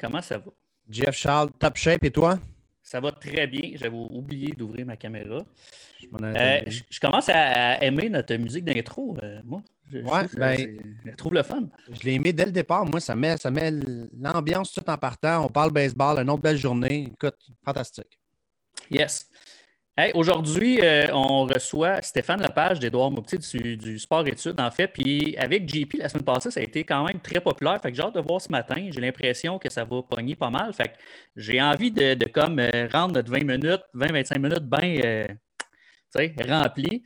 Comment ça va? Jeff Charles, top shape et toi? Ça va très bien. J'avais oublié d'ouvrir ma caméra. Euh, je, commence à, aimer notre musique d'intro, euh, moi. Je, ben, trouve le fun. Je l'ai aimé dès le départ. Moi, ça met, ça met l'ambiance tout en partant. On parle baseball, une autre belle journée. Écoute, fantastique. Yes. Aujourd'hui, euh, on reçoit Stéphane Lepage d'Edouard Moupti du, du Sport Études, en fait. Puis avec JP, la semaine passée, ça a été quand même très populaire. Fait que j'ai hâte de voir ce matin. J'ai l'impression que ça va pogner pas mal. Fait que j'ai envie de, comme euh, rendre notre 20 minutes, 20-25 minutes bien euh, rempli.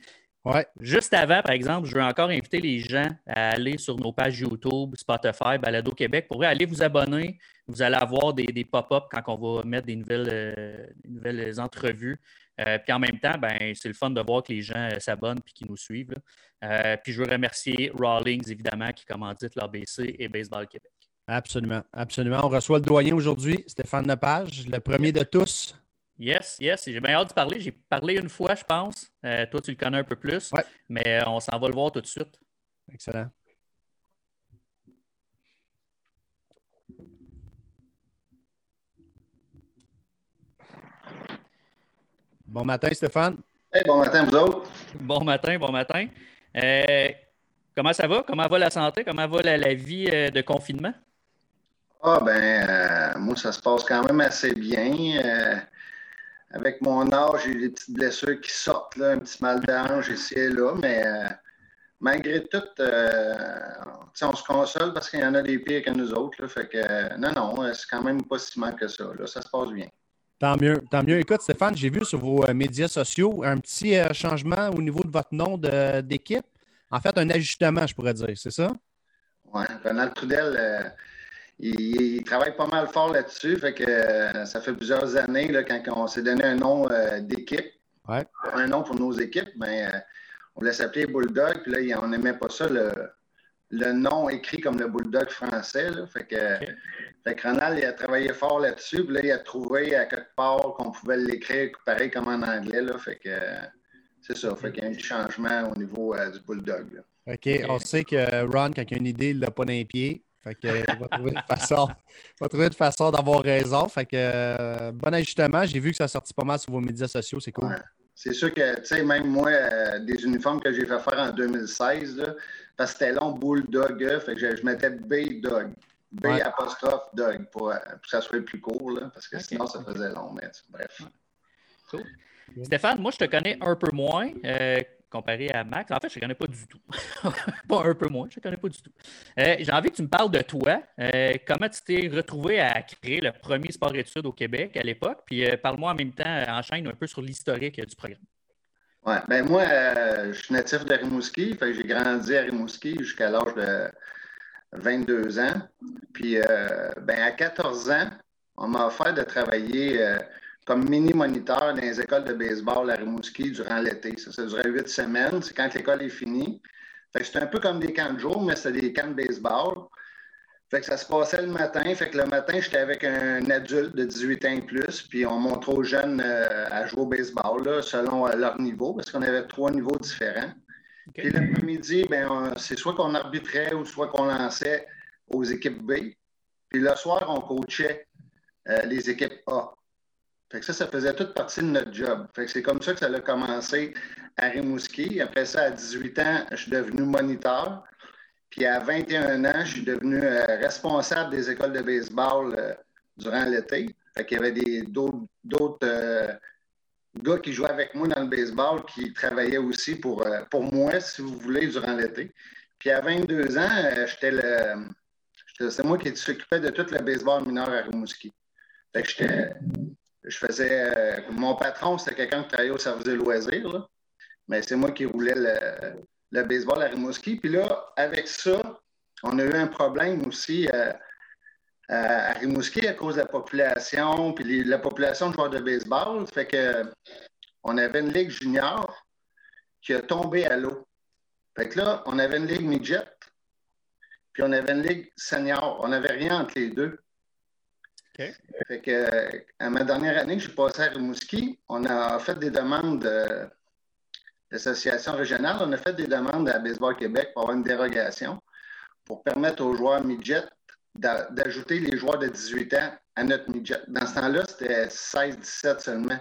Ouais. Juste avant, par exemple, je veux encore inviter les gens à aller sur nos pages YouTube, Spotify, Balado Québec pour aller vous abonner. Vous allez avoir des, pop-up quand on va mettre des nouvelles, nouvelles entrevues. Euh, puis en même temps, ben, c'est le fun de voir que les gens euh, s'abonnent et qui nous suivent. Euh, puis je veux remercier Rawlings, évidemment, qui commandite l'ABC et Baseball Québec. Absolument, absolument. On reçoit le doyen aujourd'hui, Stéphane Lepage, le premier de tous. Yes, yes. J'ai bien hâte de parler. J'ai parlé une fois, je pense. toi, tu le connais un peu plus. Mais on s'en va le voir tout de suite. Excellent. Bon matin, Stéphane. bon matin, vous autres. Bon matin, bon matin. Euh, comment ça va? Comment va la santé? Comment va la, vie euh, de confinement? Ah, ben, euh, moi, ça se passe quand même assez bien. Avec mon âge, j'ai des petites blessures qui sortent, là, un petit mal d'ange ici et là, mais malgré tout, on se console parce qu'il y en a des pires que nous autres. fait que, non, non, c'est quand même pas si mal que ça. Là, ça se passe bien. Tant mieux, tant mieux. Écoute, Stéphane, j'ai vu sur vos euh, médias sociaux un petit euh, changement au niveau de votre nom d'équipe. En fait, un ajustement, je pourrais dire, c'est ça? Oui, Ronald Trudel, euh, il, travaille pas mal fort là-dessus. Fait que ça fait plusieurs années là, quand on s'est donné un nom d'équipe, un nom pour nos équipes, mais ben, on voulait s'appeler Bulldog, puis là, on n'aimait pas ça, le, le nom écrit comme le bulldog français. Fait, que, Ronald il a travaillé fort là-dessus. Puis là, il a trouvé à quelque part qu'on pouvait l'écrire pareil comme en anglais. Là, fait que c'est ça. Fait qu'il y a un changement au niveau euh, du bulldog. OK. On sait que Ron, quand il a une idée, il ne l'a pas dans les pieds. Fait que, il va trouver une façon, trouver une façon d'avoir raison. Fait que euh, bon ajustement. J'ai vu que ça a sorti pas mal sur vos médias sociaux. C'est cool. C'est sûr que, tu sais, même moi, euh, des uniformes que j'ai fait faire en 2016, parce que c'était long, bulldog, fait que je, mettais B-dog. B apostrophe dog pour, que ça soit plus court, là, parce que sinon, ça faisait long. Mais bref. Stéphane, moi, je te connais un peu moins. Euh, comparé à Max. En fait, je ne connais pas du tout. pas un peu moins, je ne connais pas du tout. Euh, j'ai envie que tu me parles de toi. Euh, comment tu t'es retrouvé à créer le premier sport-études au Québec à l'époque? Puis parle-moi en même temps, enchaîne un peu sur l'historique du programme. Oui, ben moi, je suis natif de Rimouski. J'ai grandi à Rimouski jusqu'à l'âge de 22 ans. Puis, euh, ben, à 14 ans, on m'a offert de travailler euh, comme mini-moniteur dans les écoles de baseball à Rimouski durant l'été. Ça, ça durait huit semaines. C'est quand l'école est finie. c'était un peu comme des camps de jour, mais c'était des camps de baseball. Fait que ça se passait le matin. Fait que le matin, j'étais avec un adulte de 18 ans et plus, puis on montrait aux jeunes euh, à jouer au baseball selon leur niveau, parce qu'on avait trois niveaux différents. Puis l'après-midi, ben, c'est soit qu'on arbitrait ou soit qu'on lançait aux équipes B. Puis le soir, on coachait euh, les équipes A. Fait que ça, ça faisait toute partie de notre job. Fait que c'est comme ça que ça a commencé à Rimouski. Après ça, à 18 ans, je suis devenu moniteur. Puis à 21 ans, je suis devenu euh, responsable des écoles de baseball euh, durant l'été. Fait qu'il y avait d'autres gars qui jouaient avec moi dans le baseball qui travaillaient aussi pour, euh, pour moi, si vous voulez, durant l'été. Puis à 22 ans, euh, j'étais le. C'est moi qui s'occupais de tout le baseball mineur à Rimouski. Fait que j'étais. Je faisais. Euh, mon patron, c'était quelqu'un qui travaillait au service des loisirs, mais c'est moi qui roulais le, baseball à Rimouski. Puis là, avec ça, on a eu un problème aussi à Rimouski à cause de la population, puis la population de joueurs de baseball. Fait que on avait une ligue junior qui a tombé à l'eau. Fait que là, on avait une ligue midget, puis on avait une ligue senior. On n'avait rien entre les deux. Fait que, à ma dernière année que j'ai passé à Rimouski, on a fait des demandes de l'association régionale, on a fait des demandes à Baseball Québec pour avoir une dérogation pour permettre aux joueurs midget d'ajouter les joueurs de 18 ans à notre midget. Dans ce temps-là, c'était 16-17 seulement.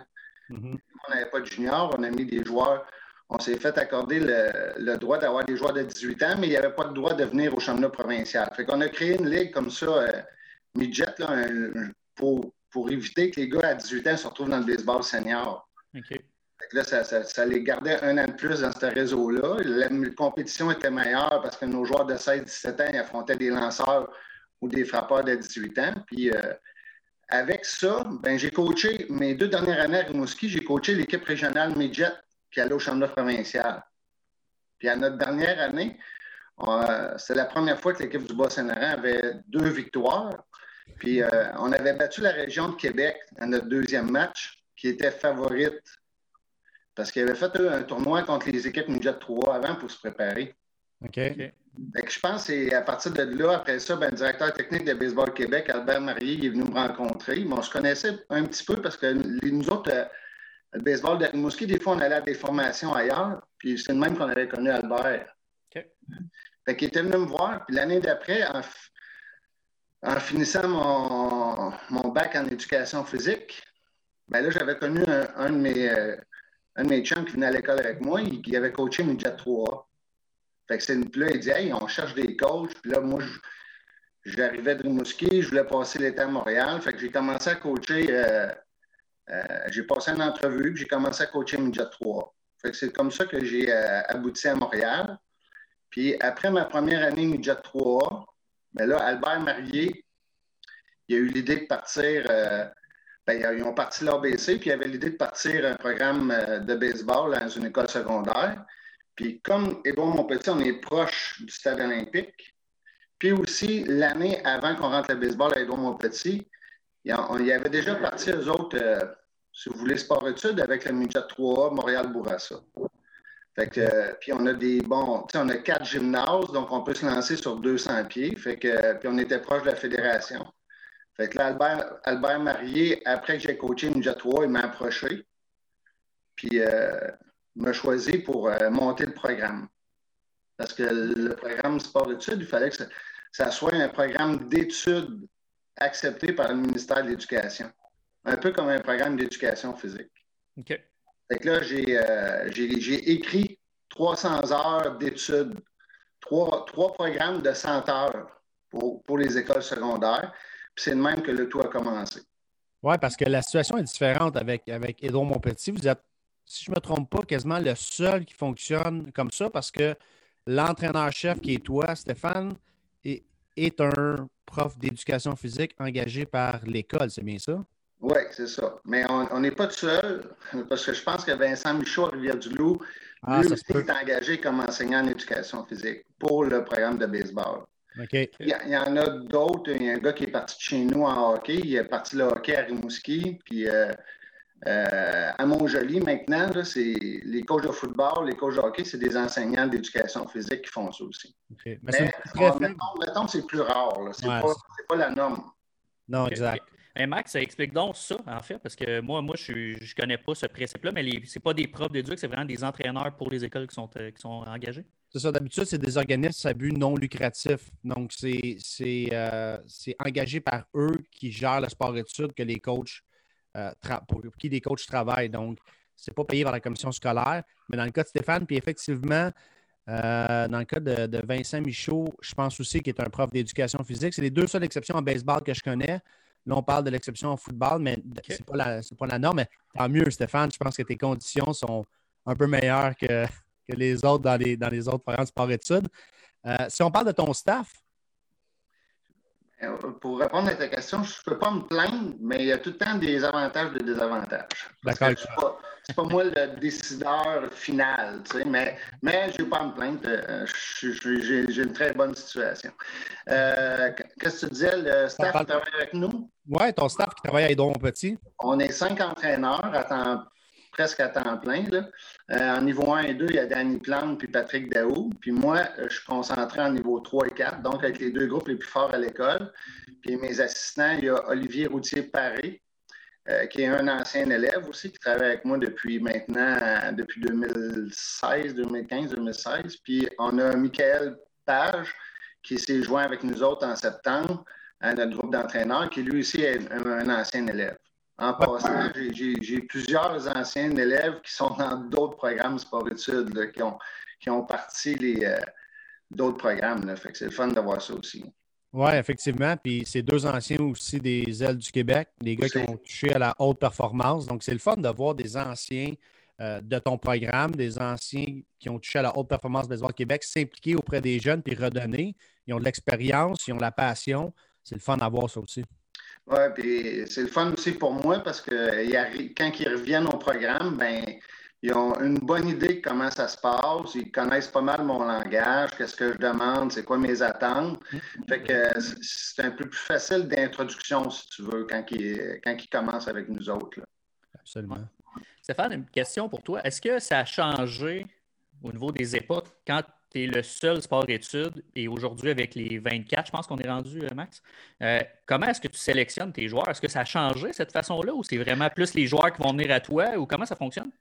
Mm-hmm. On n'avait pas de junior, on a mis des joueurs. On s'est fait accorder le, droit d'avoir des joueurs de 18 ans, mais il n'y avait pas de droit de venir au championnat provincial. Fait qu'on a créé une ligue comme ça, euh, midget, pour, pour éviter que les gars à 18 ans se retrouvent dans le baseball senior. là, ça, les gardait un an de plus dans ce réseau-là. La, compétition était meilleure parce que nos joueurs de 16-17 ans affrontaient des lanceurs ou des frappeurs de 18 ans. Puis euh, avec ça, ben, j'ai coaché mes deux dernières années à Rimouski, j'ai coaché l'équipe régionale Midget qui allait au championnat provincial. Puis à notre dernière année, c'est la première fois que l'équipe du Bas-Saint-Laurent avait deux victoires. Puis euh, on avait battu la région de Québec dans notre deuxième match, qui était favorite. Parce qu'ils avaient fait un tournoi contre les équipes Midget 3 avant pour se préparer. OK. je pense que à partir de là, après ça, ben, le directeur technique de Baseball Québec, Albert Marié, est venu me rencontrer. on se connaissait un petit peu parce que nous autres, euh, le baseball de Rimouski, des fois, on allait à des formations ailleurs. Puis c'est le même qu'on avait connu Albert. OK. Fait qu'il était venu me voir. Puis l'année d'après, en, finissant mon, bac en éducation physique, ben là, j'avais connu un, de mes, euh, un de mes chums qui venait à l'école avec moi, il, qui avait coaché Midget 3 fait que c'est une là, il dit Hey, on cherche des coachs. Puis là, moi, j'arrivais de Rimouski, je voulais passer l'été à Montréal. Fait que j'ai commencé à coacher. Euh, euh, j'ai passé une entrevue, puis j'ai commencé à coacher Midget 3. Fait que c'est comme ça que j'ai abouti à Montréal. Puis après ma première année Midget 3, ben là, Albert Marié, il a eu l'idée de partir. Ben, ils ont parti l'ABC, puis il avait l'idée de partir un programme de baseball dans une école secondaire. Puis comme Édouard Montpetit, on est proche du stade olympique. Puis aussi, l'année avant qu'on rentre le baseball à Édouard Montpetit, il y avait déjà parti, eux autres, euh, si vous voulez, sport-études avec le Midget 3A Montréal-Bourassa. Fait que, puis on a des bons, on a quatre gymnases, donc on peut se lancer sur 200 pieds. Fait que, puis on était proche de la fédération. Fait que là, Albert, Albert Marié, après que j'ai coaché Midget 3, il m'a approché. Puis euh, m'a choisi pour euh, monter le programme. Parce que le programme sport-études, il fallait que ça, soit un programme d'études accepté par le ministère de l'Éducation. Un peu comme un programme d'éducation physique. OK. Fait que là, j'ai euh, écrit 300 heures d'études, trois, programmes de 100 heures pour, les écoles secondaires. Puis c'est de même que le tout a commencé. Oui, parce que la situation est différente avec, avec Edouard Montpetit. Vous êtes si je ne me trompe pas, quasiment le seul qui fonctionne comme ça parce que l'entraîneur-chef qui est toi, Stéphane, est un prof d'éducation physique engagé par l'école, c'est bien ça? Oui, c'est ça. Mais on n'est pas tout seul parce que je pense que Vincent Michaud à Rivière-du-Loup, ah, lui aussi est engagé comme enseignant en éducation physique pour le programme de baseball. Il, y en a d'autres. Il y a un gars qui est parti de chez nous en hockey. Il est parti le hockey à Rimouski. Puis euh, euh, à Montjoli, maintenant, c'est les coachs de football, les coachs de hockey, c'est des enseignants d'éducation physique qui font ça aussi. Mais, mettons, c'est plus rare. Ce n'est pas, la norme. Non, exact. Max, ça explique donc ça, en fait, parce que moi, moi je ne connais pas ce principe-là, mais ce n'est pas des profs d'éduc, c'est vraiment des entraîneurs pour les écoles qui sont, euh, qui sont engagés. C'est ça, d'habitude, c'est des organismes à but non lucratif. Donc, euh, c'est engagé par eux qui gèrent le sport-études que les coachs euh, pour qui les coachs travaillent. Donc, ce n'est pas payé par la commission scolaire. Mais dans le cas de Stéphane, puis effectivement, euh, dans le cas de, Vincent Michaud, je pense aussi qu'il est un prof d'éducation physique. C'est les deux seules exceptions en baseball que je connais. Là, on parle de l'exception en football, mais ce n'est pas, la norme. Mais tant mieux, Stéphane. Je pense que tes conditions sont un peu meilleures que, les autres dans les, dans les autres programmes sport-études. Euh, si on parle de ton staff, euh, pour répondre à ta question, je ne peux pas me plaindre, mais il y a tout le temps des avantages et des désavantages. D'accord. Ce n'est pas, moi le décideur final, tu sais, mais, mais je ne vais pas me plaindre. Euh, j'ai une très bonne situation. Euh, qu'est-ce que tu disais, le staff qui travaille avec nous? Oui, ton staff qui travaille avec Don Petit. On est cinq entraîneurs à temps presque à temps plein. Euh, en niveau 1 et 2, il y a Danny Plante puis Patrick Daou. Puis moi, je suis concentré en niveau 3 et 4, donc avec les deux groupes les plus forts à l'école. Puis mes assistants, il y a Olivier Routier-Paré, euh, qui est un ancien élève aussi, qui travaille avec moi depuis maintenant, depuis 2016, 2015, 2016. Puis on a Michael Page, qui s'est joint avec nous autres en septembre. à notre groupe d'entraîneurs, qui lui aussi est un, ancien élève. En passant, j'ai plusieurs anciens élèves qui sont dans d'autres programmes sport-études, qui ont, qui ont parti les, d'autres programmes. Fait que c'est le fun d'avoir ça aussi. Oui, effectivement. Puis c'est deux anciens aussi des ailes du Québec, des gars qui ont touché à la haute performance. Donc, c'est le fun de voir des anciens euh, de ton programme, des anciens qui ont touché à la haute performance baseball Québec, s'impliquer auprès des jeunes puis redonner. Ils ont de l'expérience, ils ont de la passion. C'est le fun d'avoir ça aussi. Oui, puis c'est le fun aussi pour moi parce que quand ils reviennent au programme, ben ils ont une bonne idée de comment ça se passe. Ils connaissent pas mal mon langage, qu'est-ce que je demande, c'est quoi mes attentes. Fait que c'est un peu plus facile d'introduction, si tu veux, quand ils, quand commencent avec nous autres. Absolument. Stéphane, une question pour toi. Est-ce que ça a changé au niveau des époques quand tu es le seul sport-études et aujourd'hui avec les 24, je pense qu'on est rendu, euh, Max? Euh, comment est-ce que tu sélectionnes tes joueurs? Est-ce que ça a changé cette façon-là ou c'est vraiment plus les joueurs qui vont venir à toi ou comment ça fonctionne?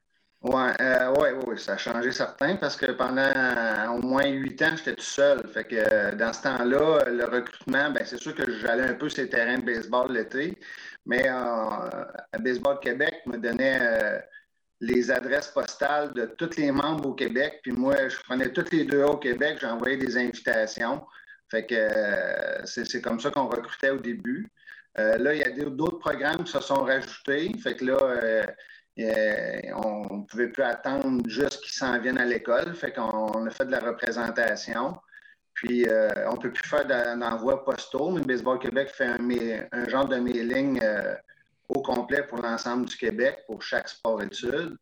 Euh, ouais, ouais, ça a changé certain parce que pendant euh, au moins huit ans, j'étais tout seul. Fait que euh, dans ce temps-là, le recrutement, ben, c'est sûr que j'allais un peu sur les terrains de baseball l'été, mais à Baseball Québec me donnait les adresses postales de tous les membres au Québec. Puis moi, je prenais toutes les deux au Québec, j'envoyais des invitations. Fait que c'est comme ça qu'on recrutait au début. là, il y a d'autres programmes qui se sont rajoutés. Fait que là, euh, on ne pouvait plus attendre juste qu'ils s'en viennent à l'école. Fait qu'on a fait de la représentation. Puis, euh, on ne peut plus faire d'envoi postaux, mais Baseball Québec fait un, genre de mailing euh, au complet pour l'ensemble du Québec, pour chaque sport-études.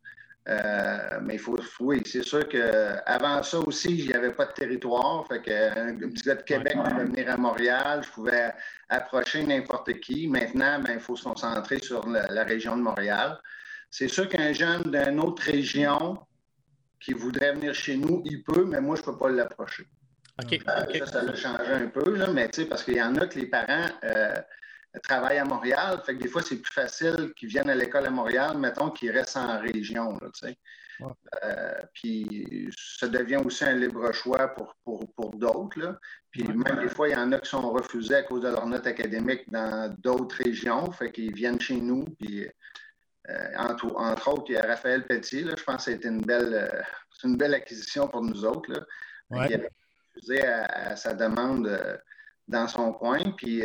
mais il faut, oui, c'est sûr qu'avant ça aussi, il n'y avait pas de territoire. Fait qu'un petit gars de Québec pouvait venir à Montréal, je pouvais approcher n'importe qui. Maintenant, ben, il faut se concentrer sur la région de Montréal. C'est sûr qu'un jeune d'une autre région qui voudrait venir chez nous, il peut, mais moi, je ne peux pas l'approcher. OK. Ça, ça a changé un peu, là, mais parce qu'il y en a que les parents euh, travaillent à Montréal. Fait que des fois, c'est plus facile qu'ils viennent à l'école à Montréal, mettons qu'ils restent en région. Euh, puis ça devient aussi un libre choix pour, pour, d'autres. Puis même des fois, il y en a qui sont refusés à cause de leur note académique dans d'autres régions. Fait qu'ils viennent chez nous. Puis euh, entre, autres, il y a Raphaël Pelletier. je pense que c'était une belle, euh, une belle acquisition pour nous autres. Là. Il a refusé à, sa demande euh, dans son coin. Puis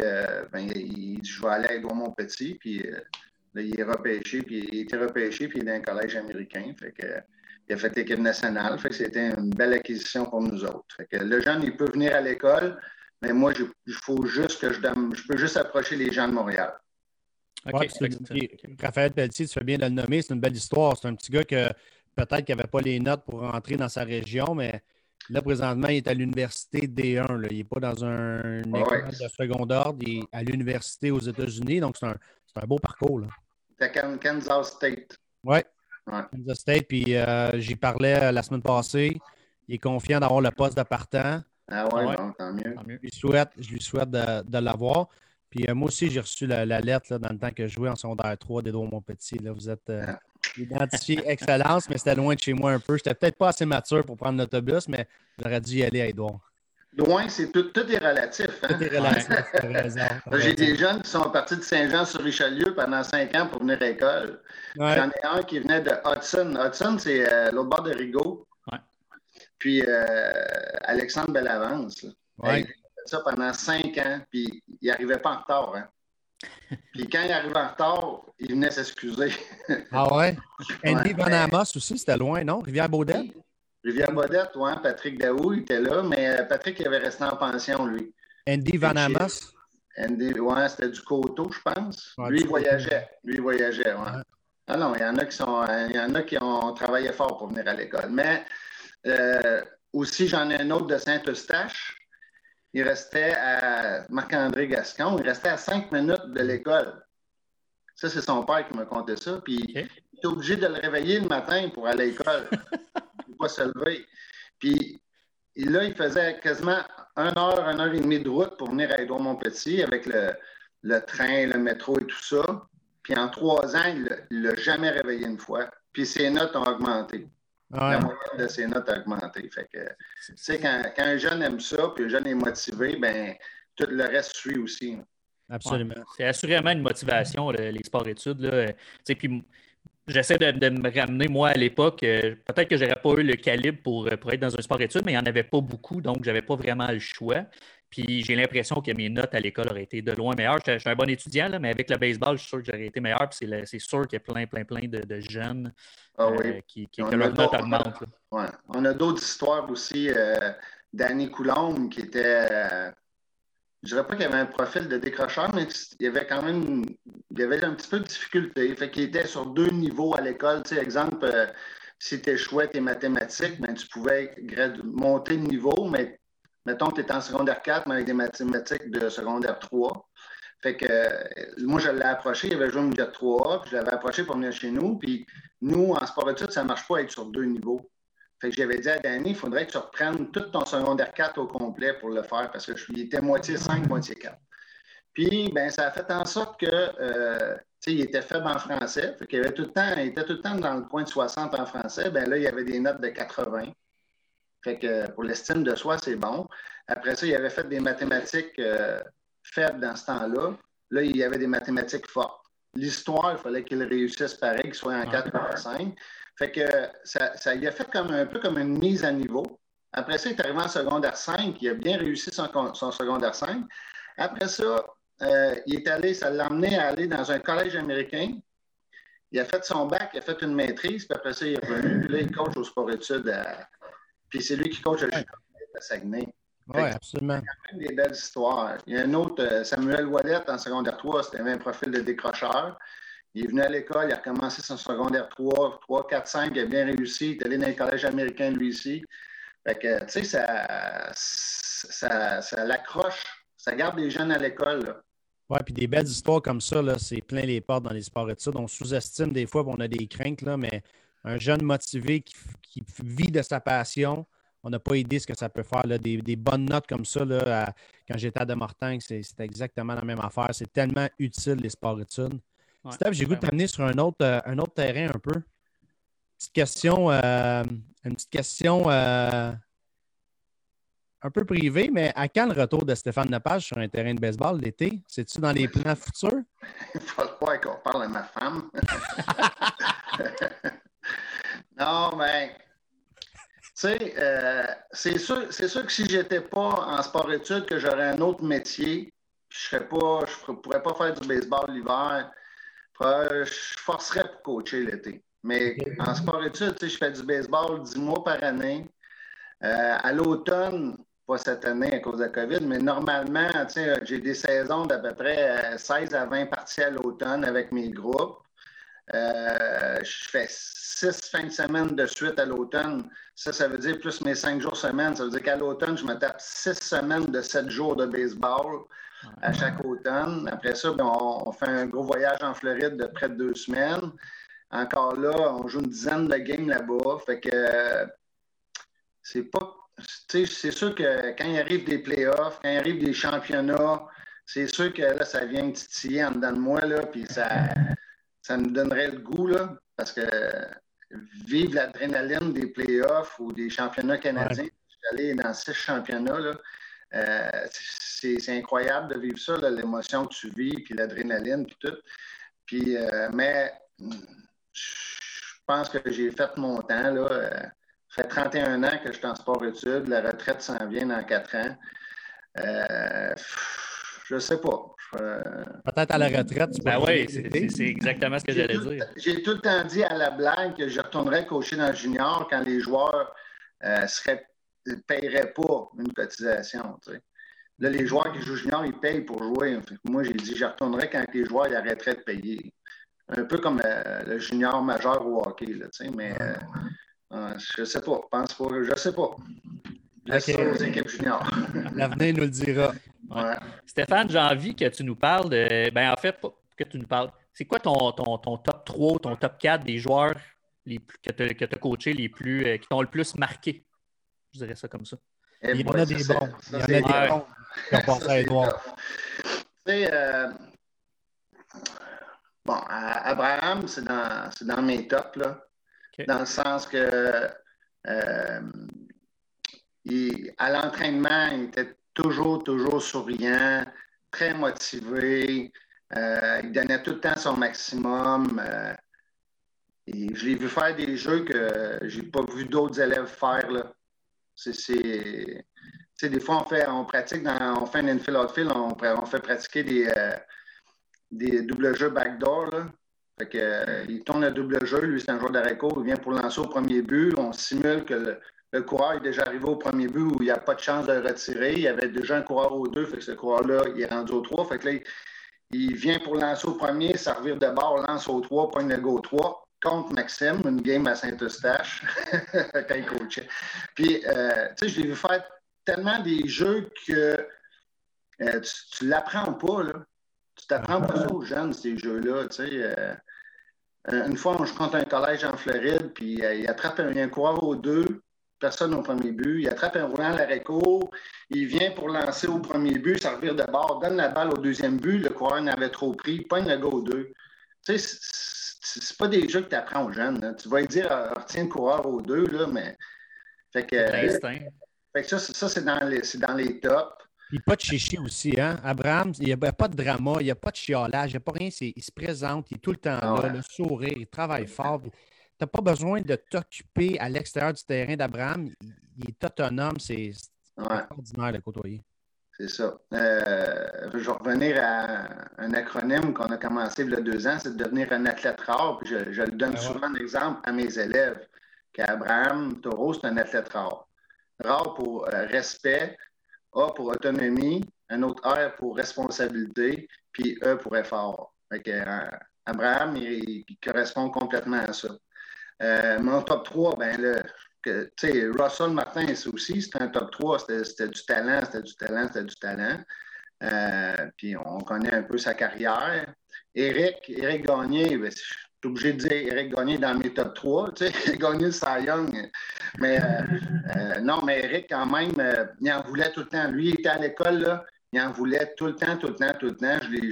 ben, il dit Je vais aller à Edouard Petit. Puis il est repêché. Puis il était repêché. Puis il est dans un collège américain. Fait que, il a fait l'équipe nationale. Fait que c'était une belle acquisition pour nous autres. Fait que le jeune, il peut venir à l'école. Mais moi, faut juste que je je peux juste approcher les gens de Montréal. Raphaël Pelletier, tu fais bien de le nommer, c'est une belle histoire. C'est un petit gars que peut-être qu'il n'avait pas les notes pour rentrer dans sa région, mais là, présentement, il est à l'université D1. Il n'est pas dans un école de second ordre, il est à l'université aux États-Unis, donc c'est un, beau parcours. C'est à Kansas State. Oui. Kansas State, puis euh, j'y parlais euh, la semaine passée. Il est confiant d'avoir le poste de partant. Ah ouais, tant mieux. Je lui souhaite, je lui souhaite de l'avoir. Puis euh, moi aussi, j'ai reçu la, lettre dans le temps que je jouais en secondaire 3 d'Edouard Montpetit. Là, vous êtes euh, ah. identifié excellence, mais c'était loin de chez moi un peu. J'étais peut-être pas assez mature pour prendre l'autobus, mais j'aurais dû y aller à Edouard. Loin, c'est tout, tout est relatif. Hein? Tout est relatif, J'ai des jeunes qui sont partis de Saint-Jean-sur-Richelieu pendant cinq ans pour venir à l'école. J'en ai un qui venait de Hudson. Hudson, c'est euh, l'autre bord de Rigaud. Puis Alexandre Bellavance. Ouais ça pendant cinq ans, puis il n'arrivait pas en retard. Hein. Puis quand il arrivait en retard, il venait s'excuser. ah ouais? Andy Van Amos aussi, c'était loin, non? Rivière-Baudette? Rivière-Baudette, oui. Patrick Daou, il était là, mais euh, Patrick il avait resté en pension, lui. Andy Van Amos? Andy, ouais, c'était du coteau, je pense. lui, il voyageait. Lui, il voyageait, ouais. Ah non, il y en a qui sont. Il y en a qui ont travaillé fort pour venir à l'école. Mais euh, aussi, j'en ai un autre de Saint-Eustache il restait à Marc-André Gascon, il restait à cinq minutes de l'école. Ça, c'est son père qui m'a conté ça. Puis il était obligé de le réveiller le matin pour aller à l'école. pour ne pas se lever. Puis là, il faisait quasiment une heure, une heure et demie de route pour venir à Édouard-Montpetit avec le, le, train, le métro et tout ça. Puis en trois ans, il ne l'a jamais réveillé une fois. Puis ses notes ont augmenté. La moyenne de ses notes a augmenté. Fait que, quand, quand, un jeune aime ça, puis un jeune est motivé, ben tout le reste suit aussi. Absolument. c'est assurément une motivation, les sports-études. Puis j'essaie de, me ramener, moi, à l'époque, euh, peut-être que je n'aurais pas eu le calibre pour, euh, pour être dans un sport-études, mais il n'y en avait pas beaucoup, donc je n'avais pas vraiment le choix. Puis j'ai l'impression que mes notes à l'école auraient été de loin meilleures. Je suis un bon étudiant, mais avec le baseball, je suis sûr que j'aurais été meilleur. Puis c'est sûr qu'il y a plein, plein, plein de, jeunes ah euh, qui, qui que leur note augmente. On a d'autres histoires aussi. Danny Coulombe, qui était je dirais pas qu'il avait un profil de décrocheur, mais il y avait quand même il y avait un petit peu de difficulté. Fait qu'il était sur deux niveaux à l'école. Tu sais, exemple, euh, si tu échouais tes mathématiques, ben, tu pouvais monter de niveau, mais mettons que tu étais en secondaire 4, mais avec des mathématiques de secondaire 3. Fait que euh, moi, je l'ai approché, il avait joué au milieu 3A, puis je l'avais approché pour venir chez nous. Puis nous, en sport études, ça ne marche pas être sur deux niveaux. Fait j'avais dit à Danny, il faudrait que tu reprennes tout ton secondaire 4 au complet pour le faire parce que je était moitié 5, moitié 4. Puis, ben, ça a fait en sorte que, euh, il était faible en français. Qu'il avait tout le temps, il était tout le temps dans le coin de 60 en français. Ben là, il y avait des notes de 80. Fait que pour l'estime de soi, c'est bon. Après ça, il avait fait des mathématiques euh, faibles dans ce temps-là. Là, il y avait des mathématiques fortes. L'histoire, il fallait qu'il réussisse pareil, qu'il soit en 4 ou 5. Fait que ça, ça il a fait comme un peu comme une mise à niveau. Après ça, il est arrivé en secondaire 5. Il a bien réussi son, secondaire 5. Après ça, euh, il est allé, ça l'a amené à aller dans un collège américain. Il a fait son bac, il a fait une maîtrise, puis après ça, il est revenu. Puis là, il coach au sport-études. Puis c'est lui qui coach le à Saguenay. Oui, absolument. Il y a des belles histoires. Il y a un autre, euh, Samuel Wallet, en secondaire 3, c'était un profil de décrocheur. Il est venu à l'école, il a commencé son secondaire 3, 3, 4, 5, il a bien réussi. Il est allé dans le collège américain, lui ici. Fait que, tu sais, ça, ça, ça l'accroche, ça garde les jeunes à l'école. Oui, puis des belles histoires comme ça, c'est plein les portes dans les sports études. On sous-estime des fois, on a des craintes, là, mais un jeune motivé qui, vit de sa passion, on n'a pas idée ce que ça peut faire. Là. Des, bonnes notes comme ça, là, quand j'étais à Demortin, c'est exactement la même affaire. C'est tellement utile, les sports études. Steph, j'ai goût de t'amener sur un autre, euh, un autre terrain un peu. Petite question, euh, une petite question euh, un peu privée, mais à quand le retour de Stéphane Lepage sur un terrain de baseball l'été? C'est-tu dans les plans futurs? Il faut croire qu'on parle à ma femme. non, mais tu sais, c'est sûr, sûr, que si je n'étais pas en sport-études, que j'aurais un autre métier, je ne pourrais pas faire du baseball l'hiver, euh, je forcerais pour coacher l'été. Mais en sport-études, je fais du baseball 10 mois par année. Euh, à l'automne, pas cette année à cause de la COVID, mais normalement, j'ai des saisons d'à peu près 16 euh, à 20 parties à l'automne avec mes groupes. Je fais six fins de semaine de suite à l'automne. Ça, ça veut dire plus mes cinq jours semaine. Ça veut dire qu'à l'automne, je me tape six semaines de sept jours de baseball à chaque automne. Après ça, ben, on, fait un gros voyage en Floride de près de deux semaines. Encore là, on joue une dizaine de games là-bas. Fait que c'est pas. C'est sûr que quand il arrive des playoffs, quand il arrive des championnats, c'est sûr que là, ça vient titiller en dedans de moi, là, puis ça, ça me donnerait le goût, là, parce que vivre l'adrénaline des playoffs ou des championnats canadiens, suis allé dans six championnats, là, euh, c'est incroyable de vivre ça, l'émotion que tu vis, puis l'adrénaline, puis tout. Puis, euh, mais je pense que j'ai fait mon temps. Là. Euh, ça fait 31 ans que je suis en sport-études. La retraite s'en vient dans 4 ans. Je ne sais pas. Peut-être à la retraite. Tu ben oui, c'est exactement ce que j'allais dire. J'ai tout le temps dit à la blague que je retournerais coacher dans le junior quand les joueurs seraient ne paieraient pas une cotisation. Là, les joueurs qui jouent junior, ils payent pour jouer. Moi, j'ai dit, je retournerai quand les joueurs ils arrêteraient de payer. Un peu comme euh, le junior majeur au hockey, là, mais euh, euh, je ne sais pas. Pense pas. Je ne sais pas. L'avenir nous le dira. Stéphane, j'ai envie que tu nous parles de. Ben, en fait, que tu nous parles. C'est quoi ton, ton, ton, top 3, ton top 4 des joueurs les plus, que tu as, coachés les plus, qui t'ont le plus marqué? Je dirais ça comme ça. Eh il y en a des bons. Il y en a des bons qui ont pensé à Edouard. Tu sais, euh, bon, Abraham, c'est dans, dans, mes tops, là. Dans le sens que euh, à l'entraînement, il était toujours, toujours souriant. très motivé. Euh, il donnait tout le temps son maximum. Euh, et je l'ai vu faire des jeux que j'ai pas vu d'autres élèves faire. Là. C'est, des fois, on fait, on pratique, on fait un infield outfield, on, fait pratiquer des, euh, des doubles jeux backdoor. Là. Fait que, il tourne le double jeu, lui, c'est un joueur court, il vient pour lancer au premier but. On simule que le, le coureur est déjà arrivé au premier but où il n'y a pas de chance de retirer. Il y avait déjà un coureur au deux, ce coureur-là, il est rendu au trois. Fait que là, il vient pour lancer au premier, servir de bord, lance au trois, point de go 3 contre Maxime, une game à Saint-Eustache, quand il coachait. Puis, euh, tu sais, je l'ai vu faire tellement des jeux que euh, tu ne l'apprends pas, là. Tu t'apprends pas ça aux jeunes, ces jeux-là. Euh, une fois, je compte un collège en Floride, puis il attrape un, un coureur au deux, personne au premier but. Il attrape un roulant à l'arrêt court. Il vient pour lancer au premier but, ça revient de bord, donne la balle au deuxième but. Le coureur n'avait trop pris, pogne le go 2. Tu sais, c'est pas des jeux que tu apprends aux jeunes. Tu vas lui dire, ah, retiens le coureur au deux, là, mais. Fait que, fait que ça, ça c'est dans, les, dans les tops. Il pas de chichi aussi, hein? Abraham, il n'y a pas de drama, il n'y a pas de chiolage, il n'y a pas rien. Il se présente, il est tout le temps ah là, le sourire, il travaille fort n'as pas besoin de t'occuper à l'extérieur du terrain d'Abraham. Il, est autonome. C'est extraordinaire de côtoyer. C'est ça. Euh, je vais revenir à un acronyme qu'on a commencé il y a deux ans, c'est de devenir un athlète rare. Puis je, le donne souvent en exemple à mes élèves qu'Abraham Taureau, c'est un athlète rare. Rare pour euh, respect, A pour autonomie, un autre R pour responsabilité, puis E pour effort. Euh, Abraham, il, correspond complètement à ça. Euh, mon top 3, ben là, sais, Russell Martin, aussi, c'était un top 3, c'était du talent, c'était du talent, c'était du talent. Euh, puis on connaît un peu sa carrière. Eric, Eric Gagné, ben, je suis obligé de dire Eric Gagné dans mes top 3, tu sais, Gagné le Cy Young. Mais euh, non, mais Eric, quand même, il en voulait tout le temps. Lui, il était à l'école, là, il en voulait tout le temps, tout le temps, tout le temps. Je l'ai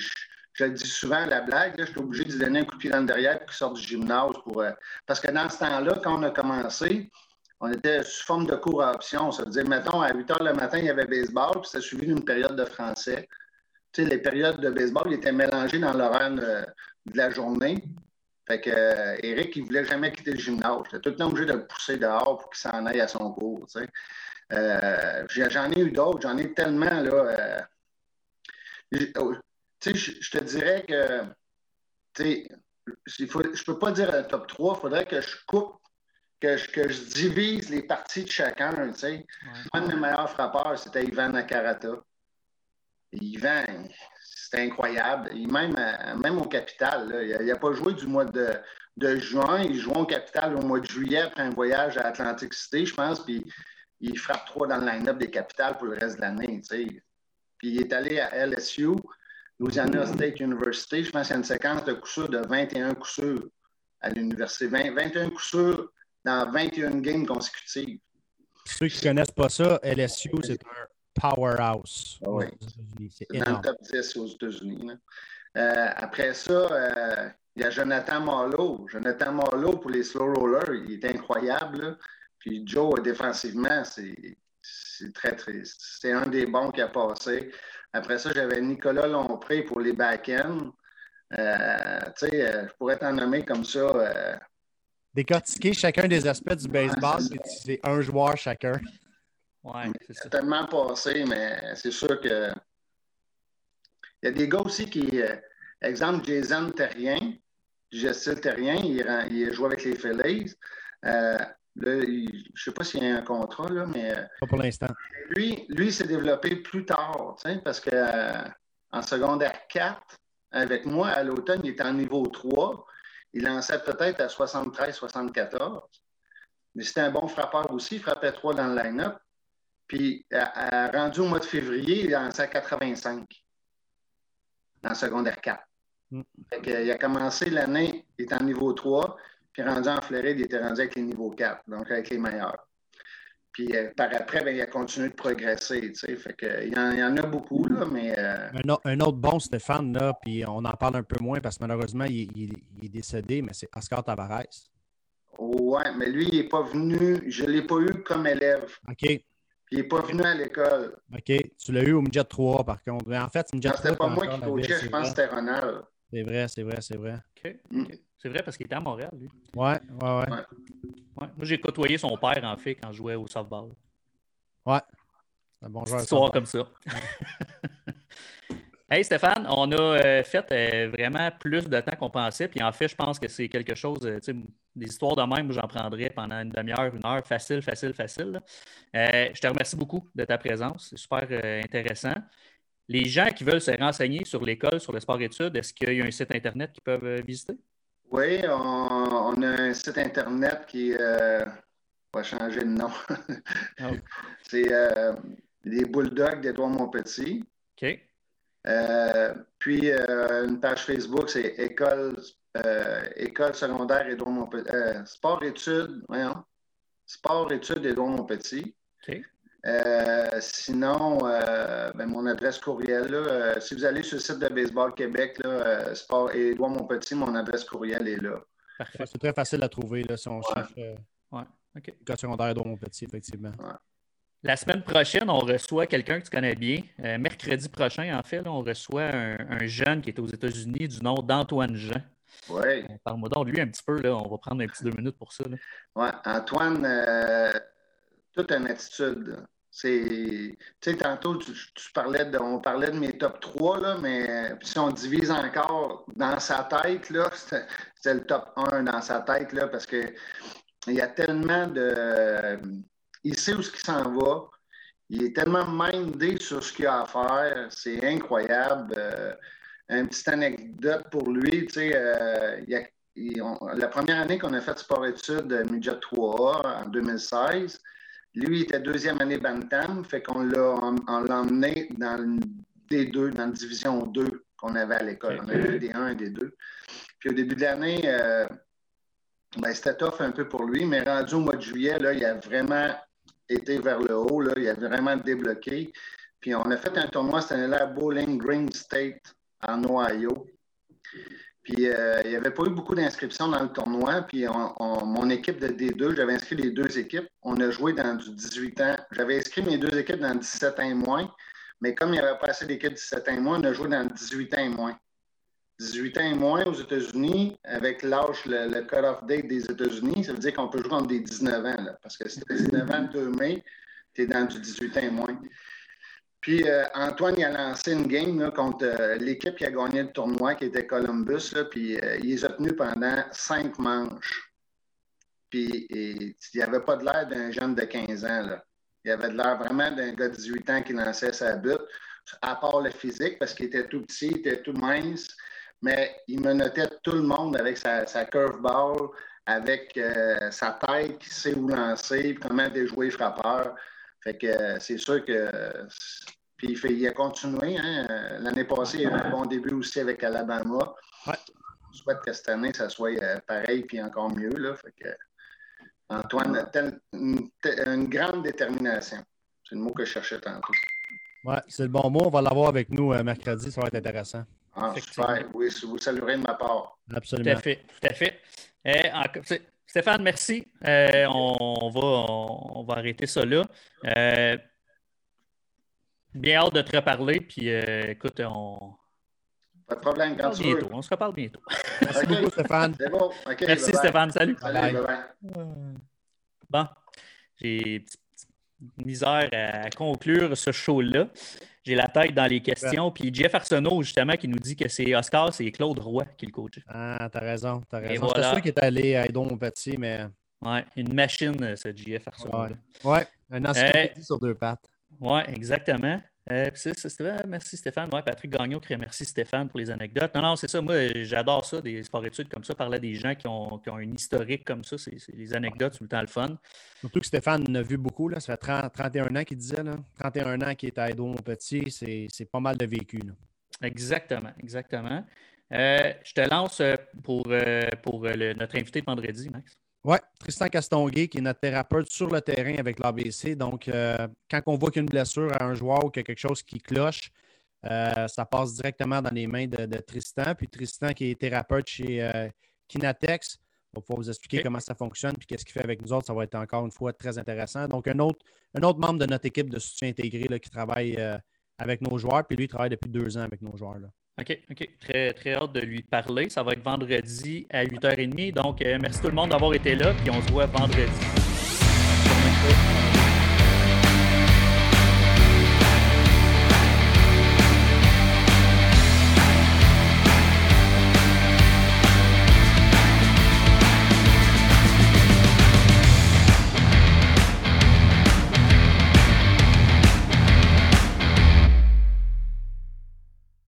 je le dis souvent la blague, je suis obligé de lui donner un coup de pied dans le derrière pour qu'il sorte du gymnase. Euh, parce que dans ce temps-là, quand on a commencé, on était sous forme de cours à option. Ça veut dire, mettons, à 8 h le matin, il y avait baseball, puis ça suivi d'une période de français. Les périodes de baseball étaient mélangées dans l'horaire de, la journée. Fait que euh, Eric, il ne voulait jamais quitter le gymnase. J'étais tout le temps obligé de le pousser dehors pour qu'il s'en aille à son cours. Euh, j'en ai eu d'autres, j'en ai tellement là. Tu sais, je, te dirais que, tu sais, je ne peux pas dire un top 3, il faudrait que je coupe, que je, que je divise les parties de chacun, tu sais. Un de mes meilleurs frappeurs, c'était Ivan Nakarata. Ivan, c'était incroyable. Il, même, même au Capital, il n'a pas joué du mois de, de, juin. Il joue au Capital au mois de juillet après un voyage à Atlantic City, je pense. Puis il frappe trois dans le line-up des Capitales pour le reste de l'année. Puis il est allé à LSU. Louisiana State University, je pense qu'il y a une séquence de coups sûrs de 21 coups sûrs à l'université. 21 coups sûrs dans 21 games consécutives. Ceux qui ne connaissent pas ça, LSU, c'est un powerhouse. Ah oui. C'est dans le top 10 aux États-Unis. Euh, après ça, euh, il y a Jonathan Marlowe. Jonathan Marlowe pour les slow rollers, il est incroyable. Puis Joe, défensivement, c'est très triste. C'est un des bons qui a passé. Après ça, j'avais Nicolas Lompré pour les back-ends. Euh, tu sais, euh, je pourrais t'en nommer comme ça. Euh... Décortiquer chacun des aspects du baseball, c'est un joueur chacun. Ouais, c'est tellement passé, mais c'est sûr que. Il y a des gars aussi qui. Euh, exemple, Jason Terrien, Gestil Terrien, il, il joue avec les Phillies. Là, je ne sais pas s'il y a un contrat, là, mais. Pas pour l'instant. Lui, lui s'est développé plus tard, parce qu'en euh, secondaire 4, avec moi, à l'automne, il était en niveau 3. Il lançait peut-être à 73-74. Mais c'était un bon frappeur aussi. Il frappait 3 dans le line-up. Puis, rendu au mois de février, il lançait à 85 en secondaire 4. Mm. il a commencé l'année, il est en niveau 3. Puis rendu en Floride, il était rendu avec les niveaux 4, donc avec les meilleurs. Puis euh, par après, ben, il a continué de progresser. Tu sais, fait que, il, y en, a beaucoup, là, mais. Euh, un, autre bon Stéphane, là, puis on en parle un peu moins parce que malheureusement, il, est décédé, mais c'est Oscar Tavares. Oui, mais lui, il n'est pas venu. Je ne l'ai pas eu comme élève. OK. Il n'est pas venu à l'école. OK. Tu l'as eu au Midget 3, par contre. Mais en fait, Midget 3. C'était pas moi qui coachais, je pense que c'était Ronald. C'est vrai, c'est vrai, c'est vrai. OK. Mm. C'est vrai parce qu'il était à Montréal, lui. Ouais, ouais, ouais. ouais. Moi, j'ai côtoyé son père, en fait, quand je jouais au softball. Ouais. Un bon joueur. Histoire comme ça. Hey Stéphane, on a euh, fait euh, vraiment plus de temps qu'on pensait. Puis en fait, je pense que c'est quelque chose, euh, sais, des histoires de même, j'en prendrais pendant une demi-heure, une heure, facile, facile, facile. je te remercie beaucoup de ta présence. C'est super intéressant. Les gens qui veulent se renseigner sur l'école, sur le sport-études, est-ce qu'il y a un site Internet qu'ils peuvent visiter? Oui, on, a un site Internet qui va changer de nom. Ah c'est les Bulldogs d'Edouard Montpetit. OK. Euh, puis euh, une page Facebook, c'est École, euh, École secondaire Édouard Montpetit. sport études, voyons. Sport études Édouard Montpetit. Sinon, ben, mon adresse courriel, là, si vous allez sur le site de Baseball Québec, là, Sport Édouard Montpetit, mon adresse courriel est là. Parfait. C'est très facile à trouver là, si on cherche ouais. École secondaire Édouard Montpetit, effectivement. La semaine prochaine, on reçoit quelqu'un que tu connais bien. Euh, mercredi prochain, en fait, on reçoit un, jeune qui est aux États-Unis du nom d'Antoine Jean. Oui. Euh, parle-moi donc de lui un petit peu. Là. On va prendre un petit deux minutes pour ça. Oui, Antoine, euh, toute une attitude. C'est, tu sais, tantôt, tu, parlais de, on parlait de mes top 3, là, mais si on divise encore dans sa tête, là, c'est, le top 1 dans sa tête, là, parce que il y a tellement de il sait où ce qui s'en va. Il est tellement mindé sur ce qu'il a à faire. C'est incroyable. Euh, une petite anecdote pour lui, tu sais, euh, la première année qu'on a fait sport-études euh, Midget 3A en 2016, lui, il était deuxième année Bantam, fait qu'on l'a emmené dans le D2, dans la division 2 qu'on avait à l'école. On avait des 1 et des 2. Puis au début de l'année, ben, c'était tough un peu pour lui, mais rendu au mois de juillet, là, il a vraiment été vers le haut. Là. Il a vraiment débloqué. Puis on a fait un tournoi cette année-là à Bowling Green State en Ohio. Puis euh, il n'y avait pas eu beaucoup d'inscriptions dans le tournoi. Puis mon équipe de D2, j'avais inscrit les deux équipes. On a joué dans du 18 ans. J'avais inscrit mes deux équipes dans 17 ans et moins. Mais comme il n'y avait pas assez d'équipes 17 ans et moins, on a joué dans 18 ans et moins. 18 ans et moins aux États-Unis, avec l'âge, le, cut-off date des États-Unis, ça veut dire qu'on peut jouer contre des 19 ans. parce que si tu 19 ans, 2 mai, tu es dans du 18 ans et moins. Puis euh, Antoine, il a lancé une game contre euh, l'équipe qui a gagné le tournoi, qui était Columbus. puis euh, il les a tenus pendant cinq manches. Puis il n'y avait pas de l'air d'un jeune de 15 ans. Là. Il avait de l'air vraiment d'un gars de 18 ans qui lançait sa butte, à part le physique, parce qu'il était tout petit, il était tout mince mais il me notait tout le monde avec sa, sa curveball, avec sa tête qui sait où lancer, comment déjouer frappeur. Fait que c'est sûr que. Puis il, fait, il a continué. Hein. L'année passée, il a eu un bon début aussi avec Alabama. Ouais. Je souhaite que cette année, ça soit euh, pareil puis encore mieux. Là. Fait que, Antoine a une, une, grande détermination. C'est le mot que je cherchais tantôt. Ouais, c'est le bon mot. On va l'avoir avec nous mercredi. Ça va être intéressant. Ah, super. Oui, vous saluerez de ma part. Absolument. Tout à fait. Tout à fait. Eh, Stéphane, merci. Euh, on, va, on, va arrêter ça là. Euh, bien hâte de te reparler. Puis euh, écoute, on. Pas de problème, quand tu bientôt. On se reparle bientôt. Merci beaucoup, Stéphane. C'est bon. merci, Stéphane. Salut. Salut Bon, j'ai misère à conclure ce show-là. J'ai la tête dans les questions. Puis Jeff Arsenault, justement, qui nous dit que c'est Oscar, c'est Claude Roy qui le coach. Ah, t'as raison. T'as raison. C'est sûr qu'il est allé à Edon Petit, mais. Ouais, une machine, ce Jeff Arsenault. Ouais, ouais un ancien euh, sur deux pattes. Ouais, exactement. Euh, merci Stéphane. Ouais, Patrick Gagnon qui remercie Stéphane pour les anecdotes. Non, non, c'est ça. Moi, j'adore ça, des sports-études comme ça, parler des gens qui ont, qui ont une historique comme ça. C'est les anecdotes, tout le temps le fun. Surtout que Stéphane en a vu beaucoup. Là. Ça fait 30, 31 ans qu'il disait. Là. 31 ans qu'il est à Edo Petit. C'est pas mal de vécu. Exactement, exactement. Euh, je te lance euh, pour, pour notre invité de vendredi, Max. Oui, Tristan Castonguay, qui est notre thérapeute sur le terrain avec l'ABC. Donc, euh, quand on voit qu'une blessure à un joueur ou qu'il y a quelque chose qui cloche, euh, ça passe directement dans les mains de, Tristan. Puis Tristan, qui est thérapeute chez euh, Kinatex, va pouvoir vous expliquer comment ça fonctionne et qu'est-ce qu'il fait avec nous autres. Ça va être encore une fois très intéressant. Donc, un autre, un autre membre de notre équipe de soutien intégré qui travaille avec nos joueurs. Puis lui, il travaille depuis deux ans avec nos joueurs. Là. OK, OK. Très, très hâte de lui parler. Ça va être vendredi à 8h30. Donc, euh, merci tout le monde d'avoir été là. Puis on se voit vendredi.